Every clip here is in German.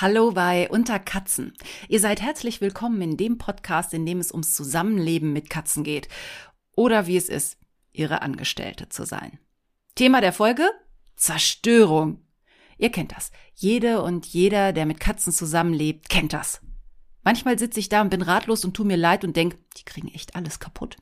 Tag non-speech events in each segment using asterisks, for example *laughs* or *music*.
Hallo bei Unter Katzen. Ihr seid herzlich willkommen in dem Podcast, in dem es ums Zusammenleben mit Katzen geht. Oder wie es ist, ihre Angestellte zu sein. Thema der Folge? Zerstörung. Ihr kennt das. Jede und jeder, der mit Katzen zusammenlebt, kennt das. Manchmal sitze ich da und bin ratlos und tu mir leid und denk, die kriegen echt alles kaputt.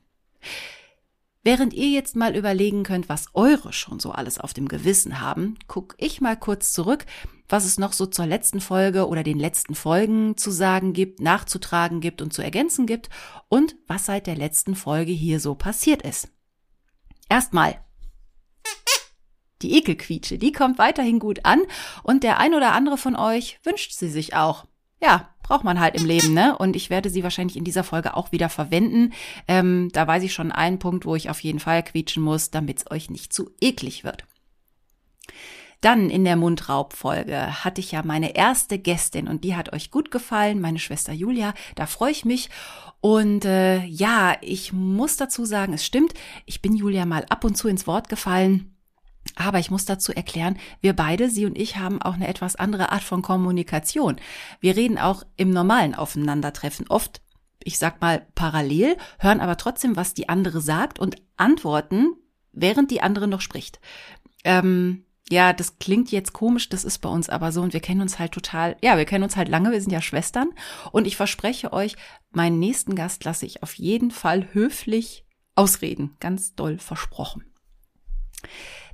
Während ihr jetzt mal überlegen könnt, was eure schon so alles auf dem Gewissen haben, guck ich mal kurz zurück, was es noch so zur letzten Folge oder den letzten Folgen zu sagen gibt, nachzutragen gibt und zu ergänzen gibt und was seit der letzten Folge hier so passiert ist. Erstmal. Die Ekelquietsche, die kommt weiterhin gut an und der ein oder andere von euch wünscht sie sich auch. Ja, braucht man halt im Leben, ne? Und ich werde sie wahrscheinlich in dieser Folge auch wieder verwenden. Ähm, da weiß ich schon einen Punkt, wo ich auf jeden Fall quietschen muss, damit es euch nicht zu eklig wird. Dann in der Mundraubfolge hatte ich ja meine erste Gästin und die hat euch gut gefallen, meine Schwester Julia. Da freue ich mich. Und äh, ja, ich muss dazu sagen, es stimmt, ich bin Julia mal ab und zu ins Wort gefallen. Aber ich muss dazu erklären, wir beide, sie und ich, haben auch eine etwas andere Art von Kommunikation. Wir reden auch im normalen Aufeinandertreffen oft, ich sag mal, parallel, hören aber trotzdem, was die andere sagt und antworten, während die andere noch spricht. Ähm, ja, das klingt jetzt komisch, das ist bei uns aber so und wir kennen uns halt total, ja, wir kennen uns halt lange, wir sind ja Schwestern und ich verspreche euch, meinen nächsten Gast lasse ich auf jeden Fall höflich ausreden, ganz doll versprochen.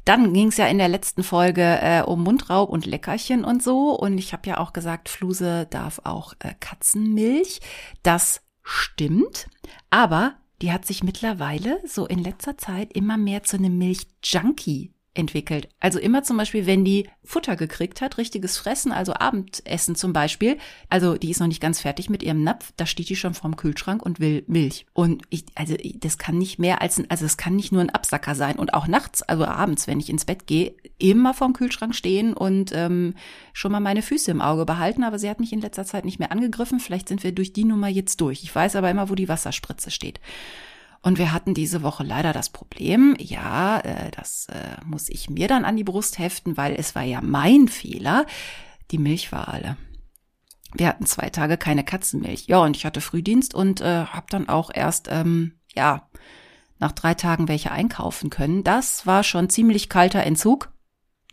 Dann ging es ja in der letzten Folge äh, um Mundraub und Leckerchen und so. Und ich habe ja auch gesagt, Fluse darf auch äh, Katzenmilch. Das stimmt. Aber die hat sich mittlerweile so in letzter Zeit immer mehr zu einem Milchjunkie entwickelt. Also immer zum Beispiel, wenn die Futter gekriegt hat, richtiges Fressen, also Abendessen zum Beispiel, also die ist noch nicht ganz fertig mit ihrem Napf, da steht die schon vorm Kühlschrank und will Milch. Und ich, also das kann nicht mehr als ein, also es kann nicht nur ein Absacker sein. Und auch nachts, also abends, wenn ich ins Bett gehe, immer vorm Kühlschrank stehen und ähm, schon mal meine Füße im Auge behalten. Aber sie hat mich in letzter Zeit nicht mehr angegriffen. Vielleicht sind wir durch die Nummer jetzt durch. Ich weiß aber immer, wo die Wasserspritze steht. Und wir hatten diese Woche leider das Problem, ja, äh, das äh, muss ich mir dann an die Brust heften, weil es war ja mein Fehler. Die Milch war alle. Wir hatten zwei Tage keine Katzenmilch. Ja, und ich hatte Frühdienst und äh, habe dann auch erst, ähm, ja, nach drei Tagen welche einkaufen können. Das war schon ziemlich kalter Entzug.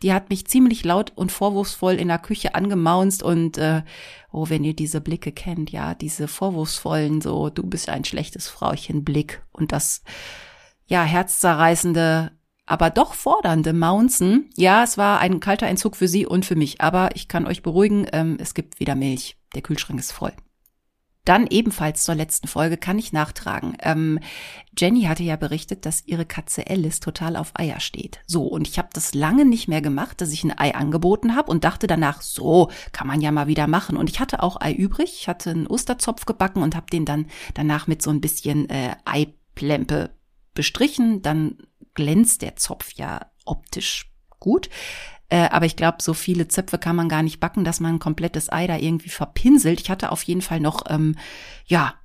Die hat mich ziemlich laut und vorwurfsvoll in der Küche angemaunzt und äh, oh, wenn ihr diese Blicke kennt, ja, diese vorwurfsvollen, so, du bist ein schlechtes Frauchen Blick und das, ja, herzzerreißende, aber doch fordernde Maunzen. Ja, es war ein kalter Entzug für sie und für mich, aber ich kann euch beruhigen, ähm, es gibt wieder Milch. Der Kühlschrank ist voll. Dann ebenfalls zur letzten Folge kann ich nachtragen. Ähm, Jenny hatte ja berichtet, dass ihre Katze Alice total auf Eier steht. So, und ich habe das lange nicht mehr gemacht, dass ich ein Ei angeboten habe und dachte danach, so kann man ja mal wieder machen. Und ich hatte auch Ei übrig. Ich hatte einen Osterzopf gebacken und habe den dann danach mit so ein bisschen äh, Eiplempe bestrichen. Dann glänzt der Zopf ja optisch gut. Äh, aber ich glaube, so viele Zöpfe kann man gar nicht backen, dass man ein komplettes Ei da irgendwie verpinselt. Ich hatte auf jeden Fall noch, ähm, ja,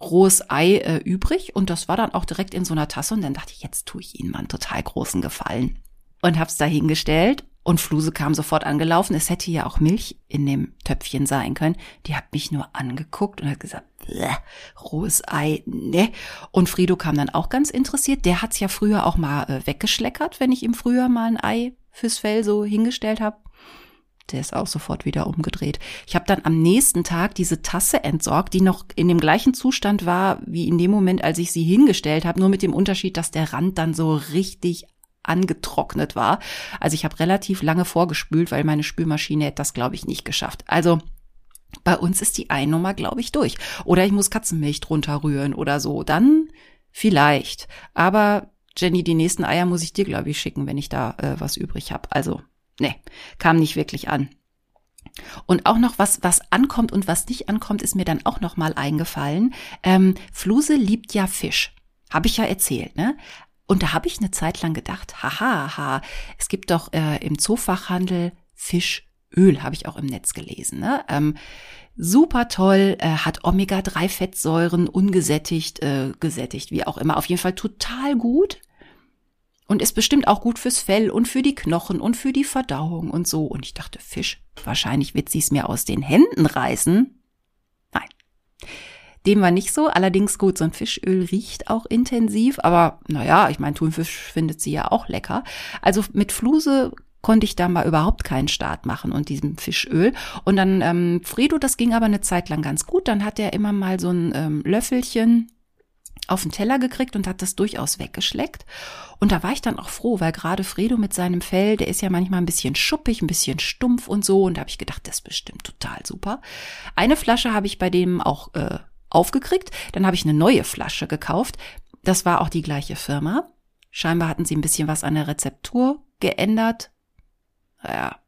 rohes Ei äh, übrig und das war dann auch direkt in so einer Tasse und dann dachte ich, jetzt tue ich Ihnen mal einen total großen Gefallen und hab's da hingestellt und Fluse kam sofort angelaufen. Es hätte ja auch Milch in dem Töpfchen sein können. Die hat mich nur angeguckt und hat gesagt, rohes Ei, ne. Und Frido kam dann auch ganz interessiert. Der hat's ja früher auch mal äh, weggeschleckert, wenn ich ihm früher mal ein Ei fürs Fell so hingestellt habe. Der ist auch sofort wieder umgedreht. Ich habe dann am nächsten Tag diese Tasse entsorgt, die noch in dem gleichen Zustand war wie in dem Moment, als ich sie hingestellt habe, nur mit dem Unterschied, dass der Rand dann so richtig angetrocknet war. Also ich habe relativ lange vorgespült, weil meine Spülmaschine hätte das, glaube ich, nicht geschafft. Also bei uns ist die Einnummer, glaube ich, durch. Oder ich muss Katzenmilch drunter rühren oder so. Dann vielleicht. Aber Jenny, die nächsten Eier muss ich dir, glaube ich, schicken, wenn ich da äh, was übrig habe. Also, ne, kam nicht wirklich an. Und auch noch was, was ankommt und was nicht ankommt, ist mir dann auch noch mal eingefallen. Ähm, Fluse liebt ja Fisch. Habe ich ja erzählt, ne? Und da habe ich eine Zeit lang gedacht, haha, ha, es gibt doch äh, im Zoofachhandel Fischöl, habe ich auch im Netz gelesen. Ne? Ähm, super toll, äh, hat Omega-3-Fettsäuren, ungesättigt, äh, gesättigt, wie auch immer. Auf jeden Fall total gut. Und ist bestimmt auch gut fürs Fell und für die Knochen und für die Verdauung und so. Und ich dachte, Fisch, wahrscheinlich wird sie es mir aus den Händen reißen. Nein. Dem war nicht so. Allerdings gut, so ein Fischöl riecht auch intensiv, aber naja, ich meine, Thunfisch findet sie ja auch lecker. Also mit Fluse konnte ich da mal überhaupt keinen Start machen und diesem Fischöl. Und dann ähm, Fredo, das ging aber eine Zeit lang ganz gut. Dann hat er immer mal so ein ähm, Löffelchen auf den Teller gekriegt und hat das durchaus weggeschleckt. Und da war ich dann auch froh, weil gerade Fredo mit seinem Fell, der ist ja manchmal ein bisschen schuppig, ein bisschen stumpf und so. Und da habe ich gedacht, das ist bestimmt total super. Eine Flasche habe ich bei dem auch äh, aufgekriegt. Dann habe ich eine neue Flasche gekauft. Das war auch die gleiche Firma. Scheinbar hatten sie ein bisschen was an der Rezeptur geändert. Naja.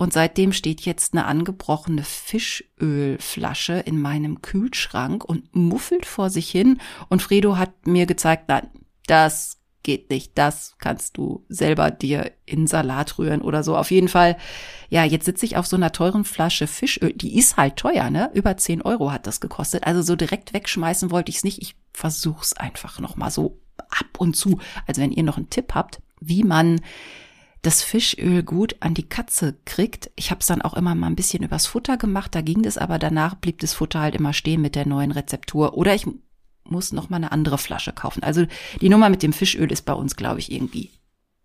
Und seitdem steht jetzt eine angebrochene Fischölflasche in meinem Kühlschrank und muffelt vor sich hin. Und Fredo hat mir gezeigt, nein, das geht nicht. Das kannst du selber dir in Salat rühren oder so. Auf jeden Fall, ja, jetzt sitze ich auf so einer teuren Flasche Fischöl. Die ist halt teuer, ne? Über 10 Euro hat das gekostet. Also so direkt wegschmeißen wollte ich es nicht. Ich versuch's einfach nochmal so ab und zu. Also wenn ihr noch einen Tipp habt, wie man das Fischöl gut an die Katze kriegt. Ich habe es dann auch immer mal ein bisschen übers Futter gemacht, da ging das aber danach blieb das Futter halt immer stehen mit der neuen Rezeptur. Oder ich muss noch mal eine andere Flasche kaufen. Also die Nummer mit dem Fischöl ist bei uns, glaube ich, irgendwie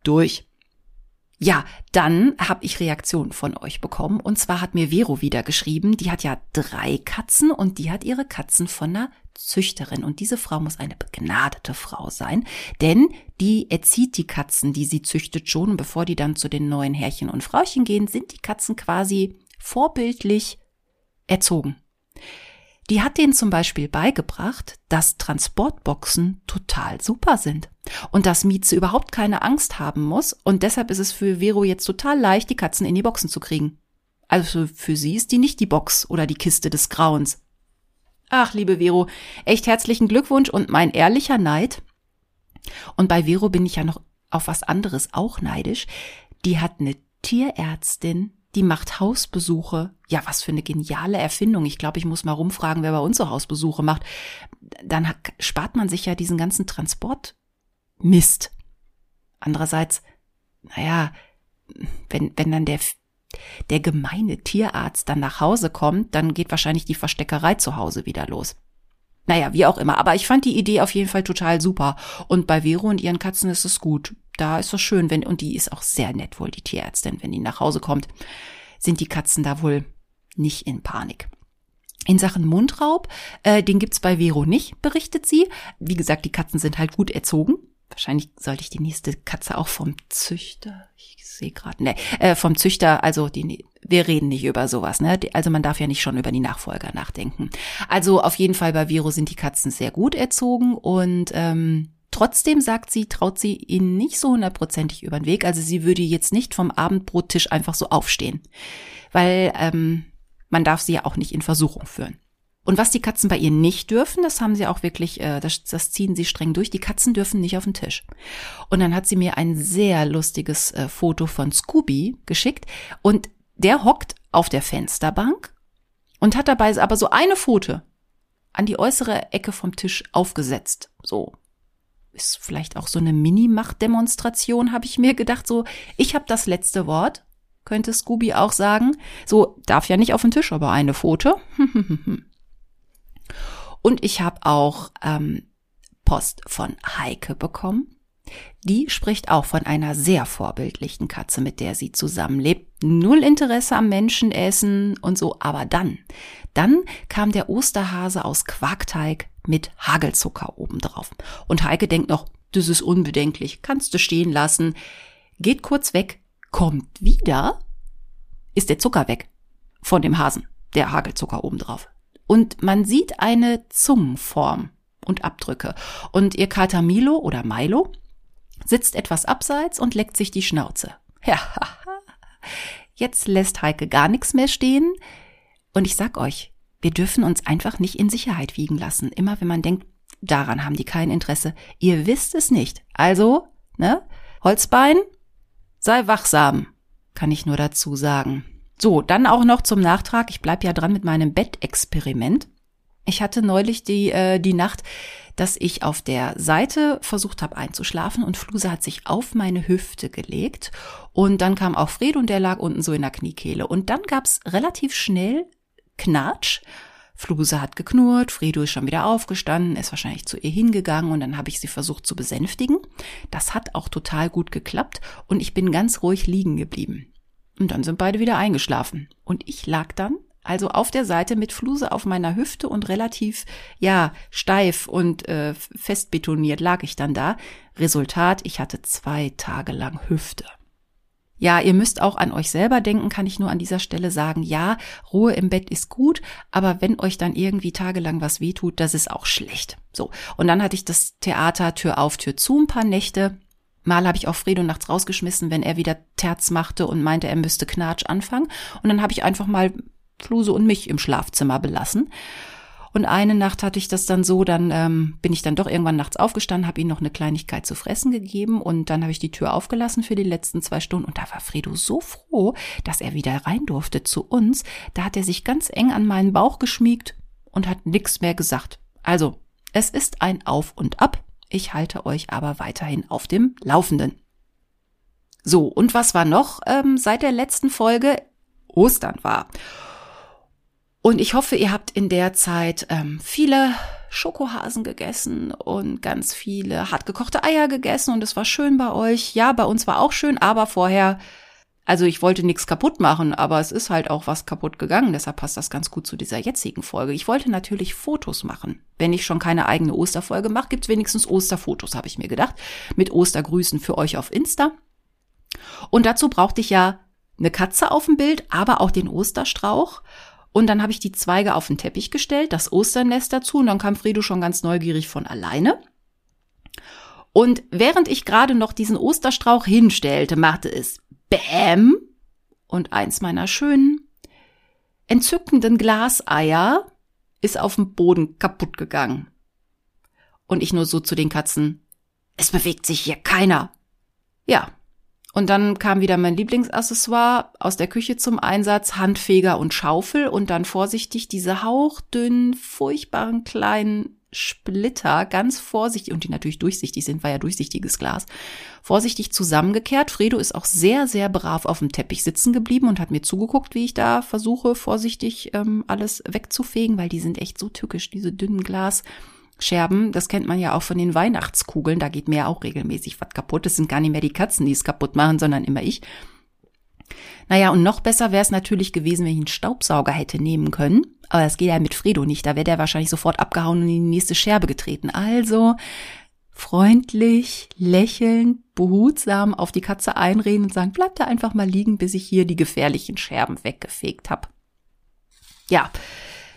durch. Ja, dann habe ich Reaktionen von euch bekommen. Und zwar hat mir Vero wieder geschrieben, die hat ja drei Katzen und die hat ihre Katzen von einer Züchterin. Und diese Frau muss eine begnadete Frau sein, denn die erzieht die Katzen, die sie züchtet schon. bevor die dann zu den neuen Herrchen und Frauchen gehen, sind die Katzen quasi vorbildlich erzogen. Die hat denen zum Beispiel beigebracht, dass Transportboxen total super sind und dass Mieze überhaupt keine Angst haben muss und deshalb ist es für Vero jetzt total leicht, die Katzen in die Boxen zu kriegen. Also für sie ist die nicht die Box oder die Kiste des Grauens. Ach, liebe Vero, echt herzlichen Glückwunsch und mein ehrlicher Neid. Und bei Vero bin ich ja noch auf was anderes auch neidisch. Die hat eine Tierärztin, die macht Hausbesuche. Ja, was für eine geniale Erfindung. Ich glaube, ich muss mal rumfragen, wer bei uns so Hausbesuche macht. Dann spart man sich ja diesen ganzen Transportmist. Andererseits, naja, wenn, wenn dann der, der gemeine Tierarzt dann nach Hause kommt, dann geht wahrscheinlich die Versteckerei zu Hause wieder los. Naja, wie auch immer. Aber ich fand die Idee auf jeden Fall total super. Und bei Vero und ihren Katzen ist es gut da ist es schön, wenn, und die ist auch sehr nett wohl, die Tierärztin, wenn die nach Hause kommt, sind die Katzen da wohl nicht in Panik. In Sachen Mundraub, äh, den gibt's bei Vero nicht, berichtet sie. Wie gesagt, die Katzen sind halt gut erzogen. Wahrscheinlich sollte ich die nächste Katze auch vom Züchter, ich sehe gerade, ne, äh, vom Züchter, also die, wir reden nicht über sowas, ne? Also man darf ja nicht schon über die Nachfolger nachdenken. Also auf jeden Fall bei Vero sind die Katzen sehr gut erzogen und ähm, Trotzdem sagt sie, traut sie ihnen nicht so hundertprozentig über den Weg. Also sie würde jetzt nicht vom Abendbrottisch einfach so aufstehen, weil ähm, man darf sie ja auch nicht in Versuchung führen. Und was die Katzen bei ihr nicht dürfen, das haben sie auch wirklich, äh, das, das ziehen sie streng durch. Die Katzen dürfen nicht auf den Tisch. Und dann hat sie mir ein sehr lustiges äh, Foto von Scooby geschickt und der hockt auf der Fensterbank und hat dabei aber so eine Pfote an die äußere Ecke vom Tisch aufgesetzt. So ist vielleicht auch so eine Mini-Macht-Demonstration, habe ich mir gedacht. So, ich habe das letzte Wort, könnte Scooby auch sagen. So, darf ja nicht auf den Tisch, aber eine Pfote. *laughs* Und ich habe auch ähm, Post von Heike bekommen. Die spricht auch von einer sehr vorbildlichen Katze, mit der sie zusammenlebt. Null Interesse am Menschenessen und so, aber dann, dann kam der Osterhase aus Quarkteig mit Hagelzucker obendrauf. Und Heike denkt noch, das ist unbedenklich, kannst du stehen lassen. Geht kurz weg, kommt wieder, ist der Zucker weg von dem Hasen, der Hagelzucker obendrauf. Und man sieht eine Zungenform und Abdrücke. Und ihr Kater Milo oder Milo sitzt etwas abseits und leckt sich die Schnauze. *laughs* Ja, jetzt lässt Heike gar nichts mehr stehen. Und ich sag euch, wir dürfen uns einfach nicht in Sicherheit wiegen lassen. Immer wenn man denkt, daran haben die kein Interesse. Ihr wisst es nicht. Also, ne? Holzbein, sei wachsam, kann ich nur dazu sagen. So, dann auch noch zum Nachtrag. Ich bleib ja dran mit meinem Bettexperiment. Ich hatte neulich die, äh, die Nacht, dass ich auf der Seite versucht habe einzuschlafen und Fluse hat sich auf meine Hüfte gelegt und dann kam auch Fred und der lag unten so in der Kniekehle und dann gab's relativ schnell Knatsch. Fluse hat geknurrt, Fredo ist schon wieder aufgestanden, ist wahrscheinlich zu ihr hingegangen und dann habe ich sie versucht zu besänftigen. Das hat auch total gut geklappt und ich bin ganz ruhig liegen geblieben. Und dann sind beide wieder eingeschlafen. Und ich lag dann also auf der Seite mit Fluse auf meiner Hüfte und relativ, ja, steif und äh, fest betoniert lag ich dann da. Resultat, ich hatte zwei Tage lang Hüfte. Ja, ihr müsst auch an euch selber denken, kann ich nur an dieser Stelle sagen, ja, Ruhe im Bett ist gut, aber wenn euch dann irgendwie tagelang was wehtut, das ist auch schlecht. So, und dann hatte ich das Theater Tür auf, Tür zu, ein paar Nächte. Mal habe ich auch Fredo nachts rausgeschmissen, wenn er wieder Terz machte und meinte, er müsste Knatsch anfangen. Und dann habe ich einfach mal Fluse und mich im Schlafzimmer belassen. Und eine Nacht hatte ich das dann so, dann ähm, bin ich dann doch irgendwann nachts aufgestanden, habe ihm noch eine Kleinigkeit zu fressen gegeben und dann habe ich die Tür aufgelassen für die letzten zwei Stunden und da war Fredo so froh, dass er wieder rein durfte zu uns. Da hat er sich ganz eng an meinen Bauch geschmiegt und hat nichts mehr gesagt. Also, es ist ein Auf und Ab. Ich halte euch aber weiterhin auf dem Laufenden. So, und was war noch ähm, seit der letzten Folge? Ostern war. Und ich hoffe, ihr habt in der Zeit ähm, viele Schokohasen gegessen und ganz viele hartgekochte Eier gegessen und es war schön bei euch. Ja, bei uns war auch schön, aber vorher, also ich wollte nichts kaputt machen, aber es ist halt auch was kaputt gegangen. Deshalb passt das ganz gut zu dieser jetzigen Folge. Ich wollte natürlich Fotos machen. Wenn ich schon keine eigene Osterfolge mache, gibt's wenigstens Osterfotos, habe ich mir gedacht. Mit Ostergrüßen für euch auf Insta. Und dazu brauchte ich ja eine Katze auf dem Bild, aber auch den Osterstrauch. Und dann habe ich die Zweige auf den Teppich gestellt, das Osternest dazu und dann kam Fredo schon ganz neugierig von alleine. Und während ich gerade noch diesen Osterstrauch hinstellte, machte es Bäm und eins meiner schönen, entzückenden Glaseier ist auf dem Boden kaputt gegangen. Und ich nur so zu den Katzen, es bewegt sich hier keiner. Ja, und dann kam wieder mein Lieblingsaccessoire aus der Küche zum Einsatz, Handfeger und Schaufel und dann vorsichtig diese hauchdünnen, furchtbaren kleinen Splitter ganz vorsichtig, und die natürlich durchsichtig sind, war ja durchsichtiges Glas, vorsichtig zusammengekehrt. Fredo ist auch sehr, sehr brav auf dem Teppich sitzen geblieben und hat mir zugeguckt, wie ich da versuche, vorsichtig ähm, alles wegzufegen, weil die sind echt so tückisch, diese dünnen Glas. Scherben, das kennt man ja auch von den Weihnachtskugeln, da geht mir auch regelmäßig was kaputt. Es sind gar nicht mehr die Katzen, die es kaputt machen, sondern immer ich. Naja, und noch besser wäre es natürlich gewesen, wenn ich einen Staubsauger hätte nehmen können. Aber das geht ja mit Fredo nicht. Da wäre der wahrscheinlich sofort abgehauen und in die nächste Scherbe getreten. Also freundlich, lächeln, behutsam auf die Katze einreden und sagen, bleib da einfach mal liegen, bis ich hier die gefährlichen Scherben weggefegt habe. Ja,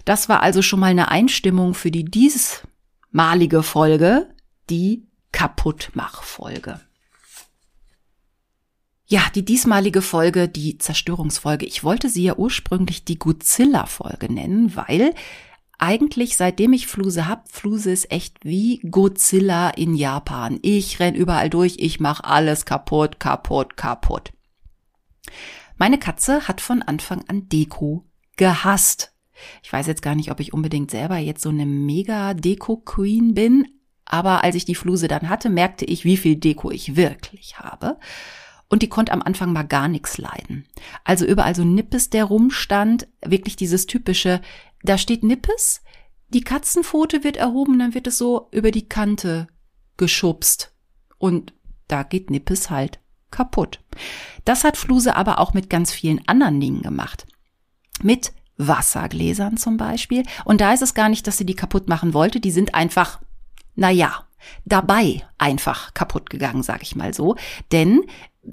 das war also schon mal eine Einstimmung für die dieses malige Folge, die Kaputtmachfolge. Ja, die diesmalige Folge, die Zerstörungsfolge. Ich wollte sie ja ursprünglich die Godzilla-Folge nennen, weil eigentlich seitdem ich Fluse hab, Fluse ist echt wie Godzilla in Japan. Ich renn überall durch, ich mach alles kaputt, kaputt, kaputt. Meine Katze hat von Anfang an Deko gehasst. Ich weiß jetzt gar nicht, ob ich unbedingt selber jetzt so eine mega Deko-Queen bin, aber als ich die Fluse dann hatte, merkte ich, wie viel Deko ich wirklich habe. Und die konnte am Anfang mal gar nichts leiden. Also überall so Nippes, der rumstand, wirklich dieses typische, da steht Nippes, die Katzenpfote wird erhoben, dann wird es so über die Kante geschubst. Und da geht Nippes halt kaputt. Das hat Fluse aber auch mit ganz vielen anderen Dingen gemacht. Mit Wassergläsern zum Beispiel. Und da ist es gar nicht, dass sie die kaputt machen wollte. Die sind einfach, na ja, dabei einfach kaputt gegangen, sag ich mal so. Denn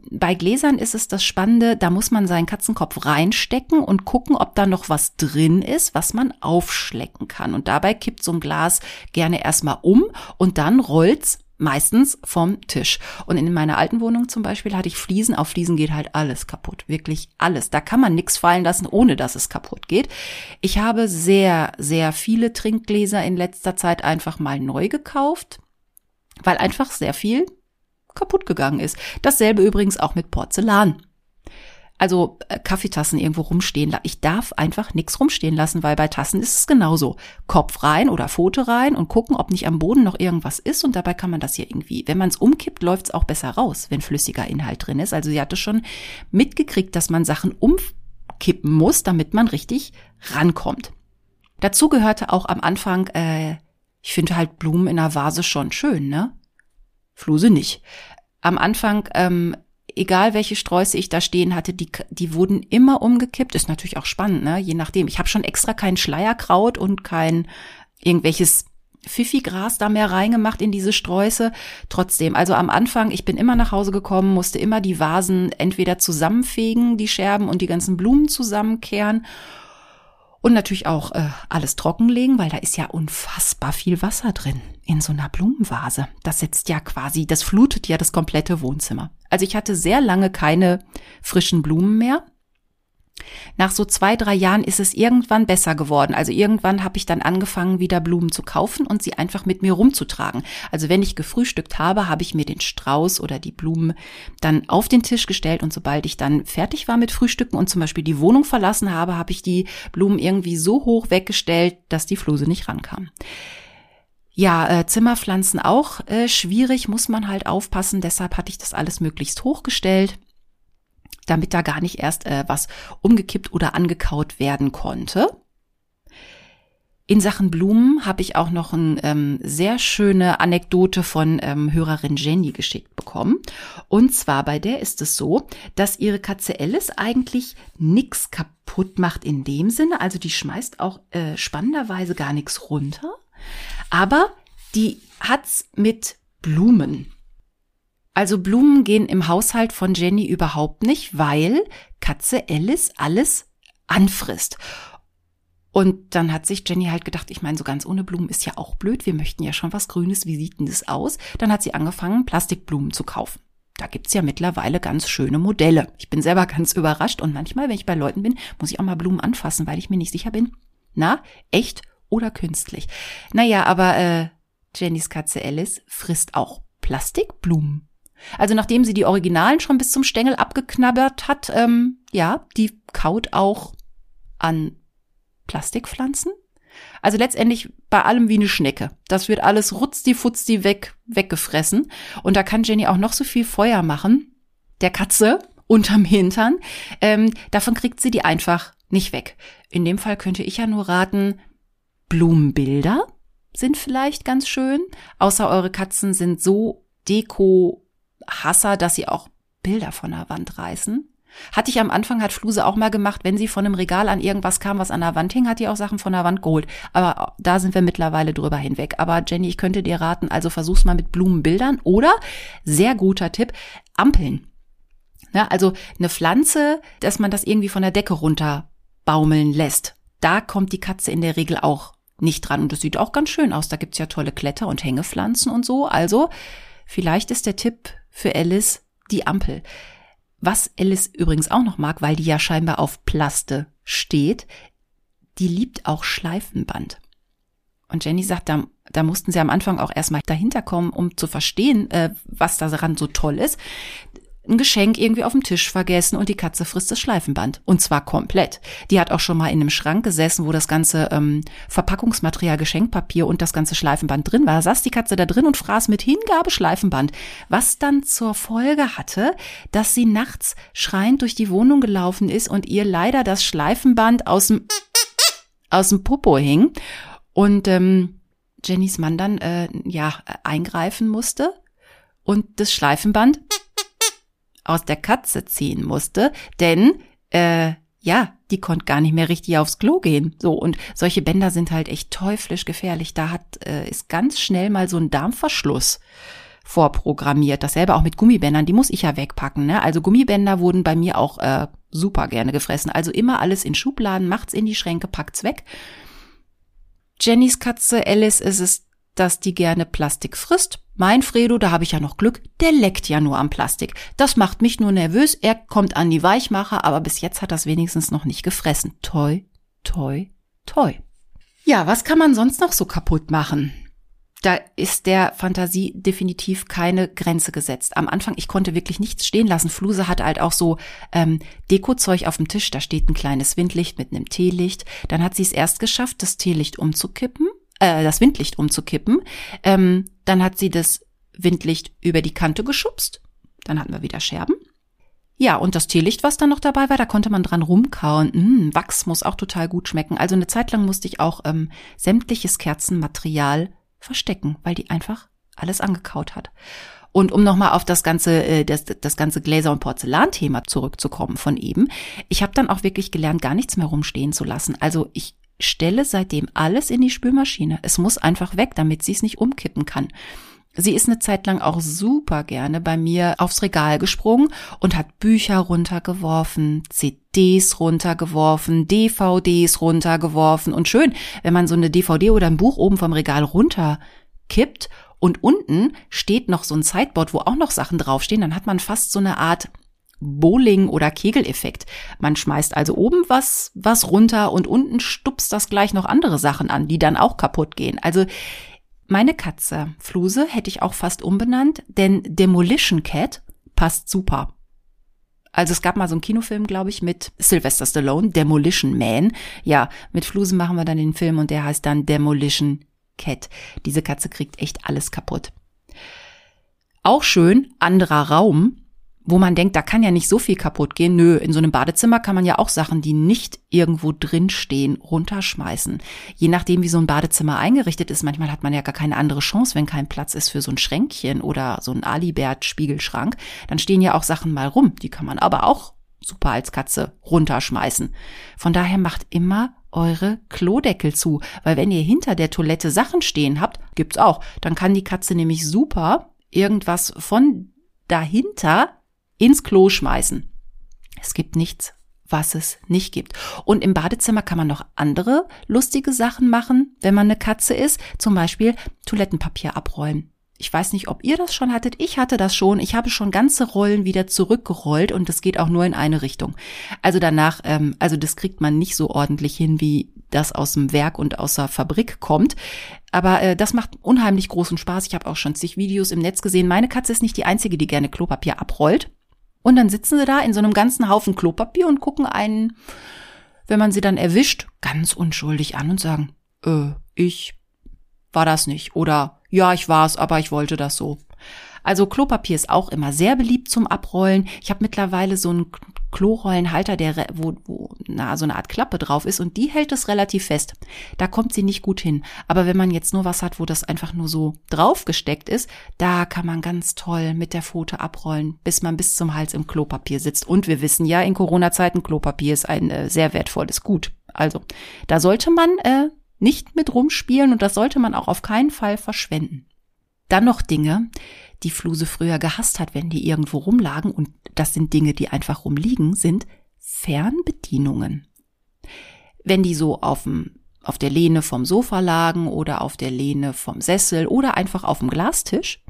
bei Gläsern ist es das Spannende, da muss man seinen Katzenkopf reinstecken und gucken, ob da noch was drin ist, was man aufschlecken kann. Und dabei kippt so ein Glas gerne erstmal um und dann rollt's meistens vom Tisch. Und in meiner alten Wohnung zum Beispiel hatte ich Fliesen. Auf Fliesen geht halt alles kaputt. Wirklich alles. Da kann man nichts fallen lassen, ohne dass es kaputt geht. Ich habe sehr, sehr viele Trinkgläser in letzter Zeit einfach mal neu gekauft, weil einfach sehr viel kaputt gegangen ist. Dasselbe übrigens auch mit Porzellan. also äh, Kaffeetassen irgendwo rumstehen. Ich darf einfach nichts rumstehen lassen, weil bei Tassen ist es genauso. Kopf rein oder Pfote rein und gucken, ob nicht am Boden noch irgendwas ist. Und dabei kann man das hier irgendwie, wenn man es umkippt, läuft es auch besser raus, wenn flüssiger Inhalt drin ist. Also sie hatte schon mitgekriegt, dass man Sachen umkippen muss, damit man richtig rankommt. Dazu gehörte auch am Anfang, äh, ich finde halt Blumen in einer Vase schon schön, ne? Fluse nicht. Am Anfang ähm, egal welche Sträuße ich da stehen hatte, die, die wurden immer umgekippt. Ist natürlich auch spannend, ne? Je nachdem. Ich habe schon extra kein Schleierkraut und kein irgendwelches Pfiffi-Gras da mehr reingemacht in diese Sträuße. Trotzdem, also am Anfang, ich bin immer nach Hause gekommen, musste immer die Vasen entweder zusammenfegen, die Scherben und die ganzen Blumen zusammenkehren und natürlich auch äh, alles trockenlegen, weil da ist ja unfassbar viel Wasser drin in so einer Blumenvase. Das setzt ja quasi, das flutet ja das komplette Wohnzimmer. Also ich hatte sehr lange keine frischen Blumen mehr. Nach so zwei, drei Jahren ist es irgendwann besser geworden. Also irgendwann habe ich dann angefangen, wieder Blumen zu kaufen und sie einfach mit mir rumzutragen. Also wenn ich gefrühstückt habe, habe ich mir den Strauß oder die Blumen dann auf den Tisch gestellt und sobald ich dann fertig war mit Frühstücken und zum Beispiel die Wohnung verlassen habe, habe ich die Blumen irgendwie so hoch weggestellt, dass die Fluse nicht rankam. Ja, äh, Zimmerpflanzen auch äh, schwierig, muss man halt aufpassen. Deshalb hatte ich das alles möglichst hochgestellt damit da gar nicht erst äh, was umgekippt oder angekaut werden konnte. In Sachen Blumen habe ich auch noch eine ähm, sehr schöne Anekdote von ähm, Hörerin Jenny geschickt bekommen. Und zwar bei der ist es so, dass ihre Katze Alice eigentlich nix kaputt macht in dem Sinne. Also die schmeißt auch äh, spannenderweise gar nichts runter. Aber die hat's mit Blumen. Also Blumen gehen im Haushalt von Jenny überhaupt nicht, weil Katze Alice alles anfrisst. Und dann hat sich Jenny halt gedacht, ich meine, so ganz ohne Blumen ist ja auch blöd. Wir möchten ja schon was Grünes. Wie sieht denn das aus? Dann hat sie angefangen, Plastikblumen zu kaufen. Da gibt's ja mittlerweile ganz schöne Modelle. Ich bin selber *laughs* ganz überrascht und manchmal, wenn ich bei Leuten bin, muss ich auch mal Blumen anfassen, weil ich mir nicht sicher bin. Na, echt oder künstlich? Naja, aber äh, Jennys Katze Alice frisst auch Plastikblumen. Also nachdem sie die Originalen schon bis zum Stängel abgeknabbert hat, ähm, ja, die kaut auch an Plastikpflanzen. Also letztendlich bei allem wie eine Schnecke. Das wird alles rutzdi-futzdi weg, weggefressen. Und da kann Jenny auch noch so viel Feuer machen, der Katze unterm Hintern. Ähm, davon kriegt sie die einfach nicht weg. In dem Fall könnte ich ja nur raten, Blumenbilder sind vielleicht ganz schön. Außer eure Katzen sind so deko Hasser, dass sie auch Bilder von der Wand reißen. Hatte ich am Anfang, hat Fluse auch mal gemacht, wenn sie von einem Regal an irgendwas kam, was an der Wand hing, hat die auch Sachen von der Wand geholt. Aber da sind wir mittlerweile drüber hinweg. Aber Jenny, ich könnte dir raten, also versuch's mal mit Blumenbildern oder, sehr guter Tipp, Ampeln. Ja, also eine Pflanze, dass man das irgendwie von der Decke runter baumeln lässt. Da kommt die Katze in der Regel auch nicht dran. Und das sieht auch ganz schön aus. Da gibt's ja tolle Kletter- und Hängepflanzen und so. Also, vielleicht ist der Tipp für Alice die Ampel. Was Alice übrigens auch noch mag, weil die ja scheinbar auf Plaste steht, die liebt auch Schleifenband. Und Jenny sagt, da, da mussten sie am Anfang auch erstmal dahinter kommen, um zu verstehen, äh, was daran so toll ist ein Geschenk irgendwie auf dem Tisch vergessen und die Katze frisst das Schleifenband. Und zwar komplett. Die hat auch schon mal in einem Schrank gesessen, wo das ganze ähm, Verpackungsmaterial, Geschenkpapier und das ganze Schleifenband drin war. Da saß die Katze da drin und fraß mit Hingabe Schleifenband. Was dann zur Folge hatte, dass sie nachts schreiend durch die Wohnung gelaufen ist und ihr leider das Schleifenband aus dem, aus dem Popo hing. Und ähm, Jennys Mann dann äh, ja eingreifen musste und das Schleifenband aus der Katze ziehen musste, denn äh, ja, die konnte gar nicht mehr richtig aufs Klo gehen. So und solche Bänder sind halt echt teuflisch gefährlich. Da hat äh, ist ganz schnell mal so ein Darmverschluss vorprogrammiert. Dasselbe auch mit Gummibändern, die muss ich ja wegpacken. Ne? Also Gummibänder wurden bei mir auch äh, super gerne gefressen. Also immer alles in Schubladen, macht's in die Schränke, packt's weg. Jennys Katze Alice ist es, dass die gerne Plastik frisst. Mein Fredo, da habe ich ja noch Glück, der leckt ja nur am Plastik. Das macht mich nur nervös. Er kommt an die Weichmacher, aber bis jetzt hat das wenigstens noch nicht gefressen. Toi, toi, toi. Ja, was kann man sonst noch so kaputt machen? da ist der Fantasie definitiv keine Grenze gesetzt. Am Anfang, ich konnte wirklich nichts stehen lassen. Fluse hat halt auch so ähm, Dekozeug auf dem Tisch. Da steht ein kleines Windlicht mit einem Teelicht. Dann hat sie es erst geschafft, das Teelicht umzukippen, äh, das Windlicht umzukippen. Ähm, dann hat sie das Windlicht über die Kante geschubst. Dann hatten wir wieder Scherben. Ja, und das Teelicht, was dann noch dabei war, da konnte man dran rumkauen. Hm, Wachs muss auch total gut schmecken. Also eine Zeit lang musste ich auch ähm, sämtliches Kerzenmaterial verstecken, weil die einfach alles angekaut hat. Und um nochmal auf das ganze, äh, das, das ganze Gläser- und Porzellanthema zurückzukommen von eben, ich habe dann auch wirklich gelernt, gar nichts mehr rumstehen zu lassen. Also ich stelle seitdem alles in die Spülmaschine. Es muss einfach weg, damit sie es nicht umkippen kann. Sie ist eine Zeit lang auch super gerne bei mir aufs Regal gesprungen und hat Bücher runtergeworfen, CDs runtergeworfen, DVDs runtergeworfen und schön, wenn man so eine DVD oder ein Buch oben vom Regal runterkippt und unten steht noch so ein Sideboard, wo auch noch Sachen draufstehen, dann hat man fast so eine Art Bowling- oder Kegeleffekt. Man schmeißt also oben was, was runter und unten stupst das gleich noch andere Sachen an, die dann auch kaputt gehen. Also meine Katze, Fluse, hätte ich auch fast umbenannt, denn Demolition Cat passt super. Also es gab mal so einen Kinofilm, glaube ich, mit Sylvester Stallone, Demolition Man. Ja, mit Fluse machen wir dann den Film und der heißt dann Demolition Cat. Diese Katze kriegt echt alles kaputt. Auch schön, anderer Raum, wo man denkt, da kann ja nicht so viel kaputt gehen. Nö, in so einem Badezimmer kann man ja auch Sachen, die nicht irgendwo drin stehen, runterschmeißen. Je nachdem, wie so ein Badezimmer eingerichtet ist, manchmal hat man ja gar keine andere Chance, wenn kein Platz ist für so ein Schränkchen oder so ein Alibert-Spiegelschrank. Dann stehen ja auch Sachen mal rum. Die kann man aber auch super als Katze runterschmeißen. Von daher macht immer eure Klodeckel zu, weil wenn ihr hinter der Toilette Sachen stehen habt, gibt's auch, dann kann die Katze nämlich super irgendwas von dahinter ins Klo schmeißen. Es gibt nichts, was es nicht gibt. Und im Badezimmer kann man noch andere lustige Sachen machen, wenn man eine Katze ist. Zum Beispiel Toilettenpapier abrollen. Ich weiß nicht, ob ihr das schon hattet. Ich hatte das schon. Ich habe schon ganze Rollen wieder zurückgerollt und das geht auch nur in eine Richtung. Also danach, ähm, also das kriegt man nicht so ordentlich hin, wie das aus dem Werk und aus der Fabrik kommt. Aber äh, das macht unheimlich großen Spaß. Ich habe auch schon zig Videos im Netz gesehen. Meine Katze ist nicht die einzige, die gerne Klopapier abrollt. Und dann sitzen sie da in so einem ganzen Haufen Klopapier und gucken einen, wenn man sie dann erwischt, ganz unschuldig an und sagen, äh, ich war das nicht. Oder ja, ich war's, aber ich wollte das so. Also Klopapier ist auch immer sehr beliebt zum Abrollen. Ich habe mittlerweile so einen Klorollenhalter, der wo, wo na, so eine Art Klappe drauf ist und die hält es relativ fest. Da kommt sie nicht gut hin. Aber wenn man jetzt nur was hat, wo das einfach nur so draufgesteckt ist, da kann man ganz toll mit der Pfote abrollen, bis man bis zum Hals im Klopapier sitzt. Und wir wissen ja, in Corona-Zeiten Klopapier ist ein äh, sehr wertvolles Gut. Also, da sollte man äh, nicht mit rumspielen und das sollte man auch auf keinen Fall verschwenden. Dann noch Dinge, die Fluse früher gehasst hat, wenn die irgendwo rumlagen, und das sind Dinge, die einfach rumliegen, sind Fernbedienungen. Wenn die so auf dem auf der Lehne vom Sofa lagen oder auf der Lehne vom Sessel oder einfach auf dem Glastisch?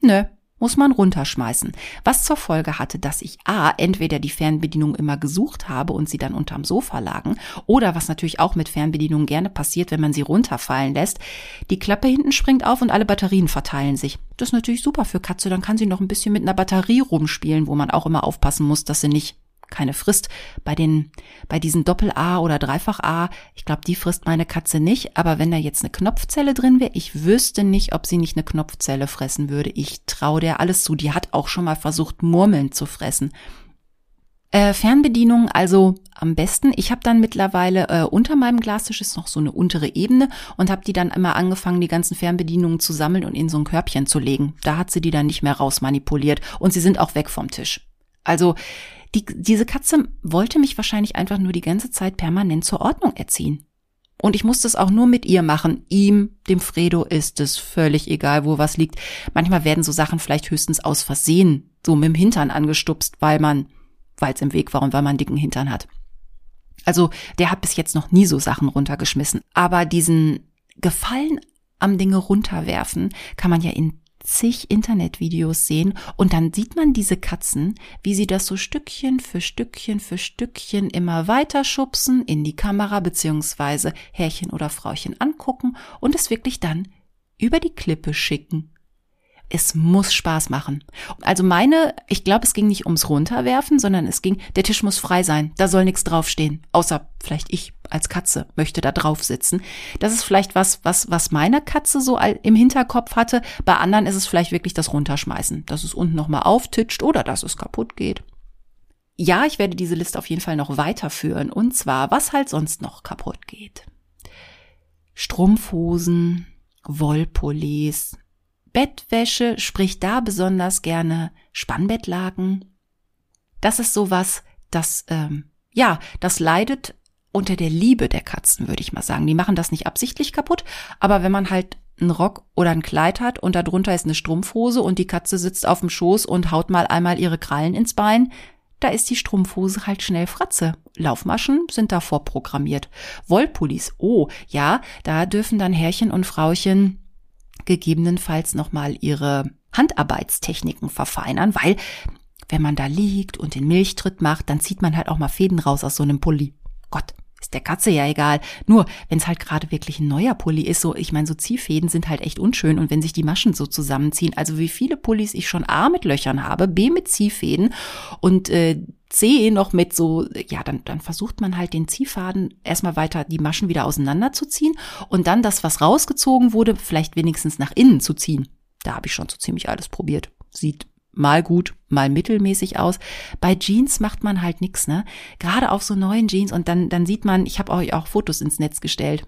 Nö, muss man runterschmeißen. Was zur Folge hatte, dass ich A, entweder die Fernbedienung immer gesucht habe und sie dann unterm Sofa lagen, oder was natürlich auch mit Fernbedienungen gerne passiert, wenn man sie runterfallen lässt, die Klappe hinten springt auf und alle Batterien verteilen sich. Das ist natürlich super für Katze, dann kann sie noch ein bisschen mit einer Batterie rumspielen, wo man auch immer aufpassen muss, dass sie nicht keine Frist. Bei den, bei diesen Doppel-A oder Dreifach-A, ich glaube, die frisst meine Katze nicht. Aber wenn da jetzt eine Knopfzelle drin wäre, ich wüsste nicht, ob sie nicht eine Knopfzelle fressen würde. Ich traue der alles zu. Die hat auch schon mal versucht, Murmeln zu fressen. Äh, Fernbedienung, also am besten. Ich habe dann mittlerweile äh, unter meinem Glastisch ist noch so eine untere Ebene und habe die dann immer angefangen, die ganzen Fernbedienungen zu sammeln und in so ein Körbchen zu legen. Da hat sie die dann nicht mehr rausmanipuliert und sie sind auch weg vom Tisch. Also die, diese Katze wollte mich wahrscheinlich einfach nur die ganze Zeit permanent zur Ordnung erziehen. Und ich musste es auch nur mit ihr machen. Ihm, dem Fredo, ist es völlig egal, wo was liegt. Manchmal werden so Sachen vielleicht höchstens aus Versehen so mit dem Hintern angestupst, weil man, weil es im Weg war und weil man einen dicken Hintern hat. Also der hat bis jetzt noch nie so Sachen runtergeschmissen. Aber diesen Gefallen am Dinge runterwerfen kann man ja in zig Internetvideos sehen und dann sieht man diese Katzen, wie sie das so Stückchen für Stückchen für Stückchen immer weiter schubsen, in die Kamera beziehungsweise Herrchen oder Frauchen angucken und es wirklich dann über die Klippe schicken. Es muss Spaß machen. Also meine, ich glaube, es ging nicht ums Runterwerfen, sondern es ging, der Tisch muss frei sein. Da soll nichts draufstehen. Außer vielleicht ich als Katze möchte da drauf sitzen. Das ist vielleicht was, was, was meine Katze so im Hinterkopf hatte. Bei anderen ist es vielleicht wirklich das Runterschmeißen, dass es unten nochmal auftitscht oder dass es kaputt geht. Ja, ich werde diese Liste auf jeden Fall noch weiterführen. Und zwar, was halt sonst noch kaputt geht. Strumpfhosen, Wollpullis, Bettwäsche, sprich da besonders gerne Spannbettlaken. Das ist sowas, das, ähm, ja, das leidet unter der Liebe der Katzen, würde ich mal sagen. Die machen das nicht absichtlich kaputt, aber wenn man halt einen Rock oder ein Kleid hat und darunter ist eine Strumpfhose und die Katze sitzt auf dem Schoß und haut mal einmal ihre Krallen ins Bein, da ist die Strumpfhose halt schnell Fratze. Laufmaschen sind davor programmiert. Wollpullis, oh, ja, da dürfen dann Herrchen und Frauchen gegebenenfalls nochmal ihre Handarbeitstechniken verfeinern, weil wenn man da liegt und den Milchtritt macht, dann zieht man halt auch mal Fäden raus aus so einem Pulli. Gott, ist der Katze ja egal. Nur, wenn es halt gerade wirklich ein neuer Pulli ist, so, ich meine, so Ziehfäden sind halt echt unschön und wenn sich die Maschen so zusammenziehen, also wie viele Pullis ich schon A mit Löchern habe, B mit Ziehfäden und äh, C noch mit so, ja, dann, dann versucht man halt den Ziehfaden erstmal weiter die Maschen wieder auseinanderzuziehen und dann das, was rausgezogen wurde, vielleicht wenigstens nach innen zu ziehen. Da habe ich schon so ziemlich alles probiert. Sieht mal gut, mal mittelmäßig aus. Bei Jeans macht man halt nix, ne? Gerade auf so neuen Jeans und dann, dann sieht man, ich habe euch auch Fotos ins Netz gestellt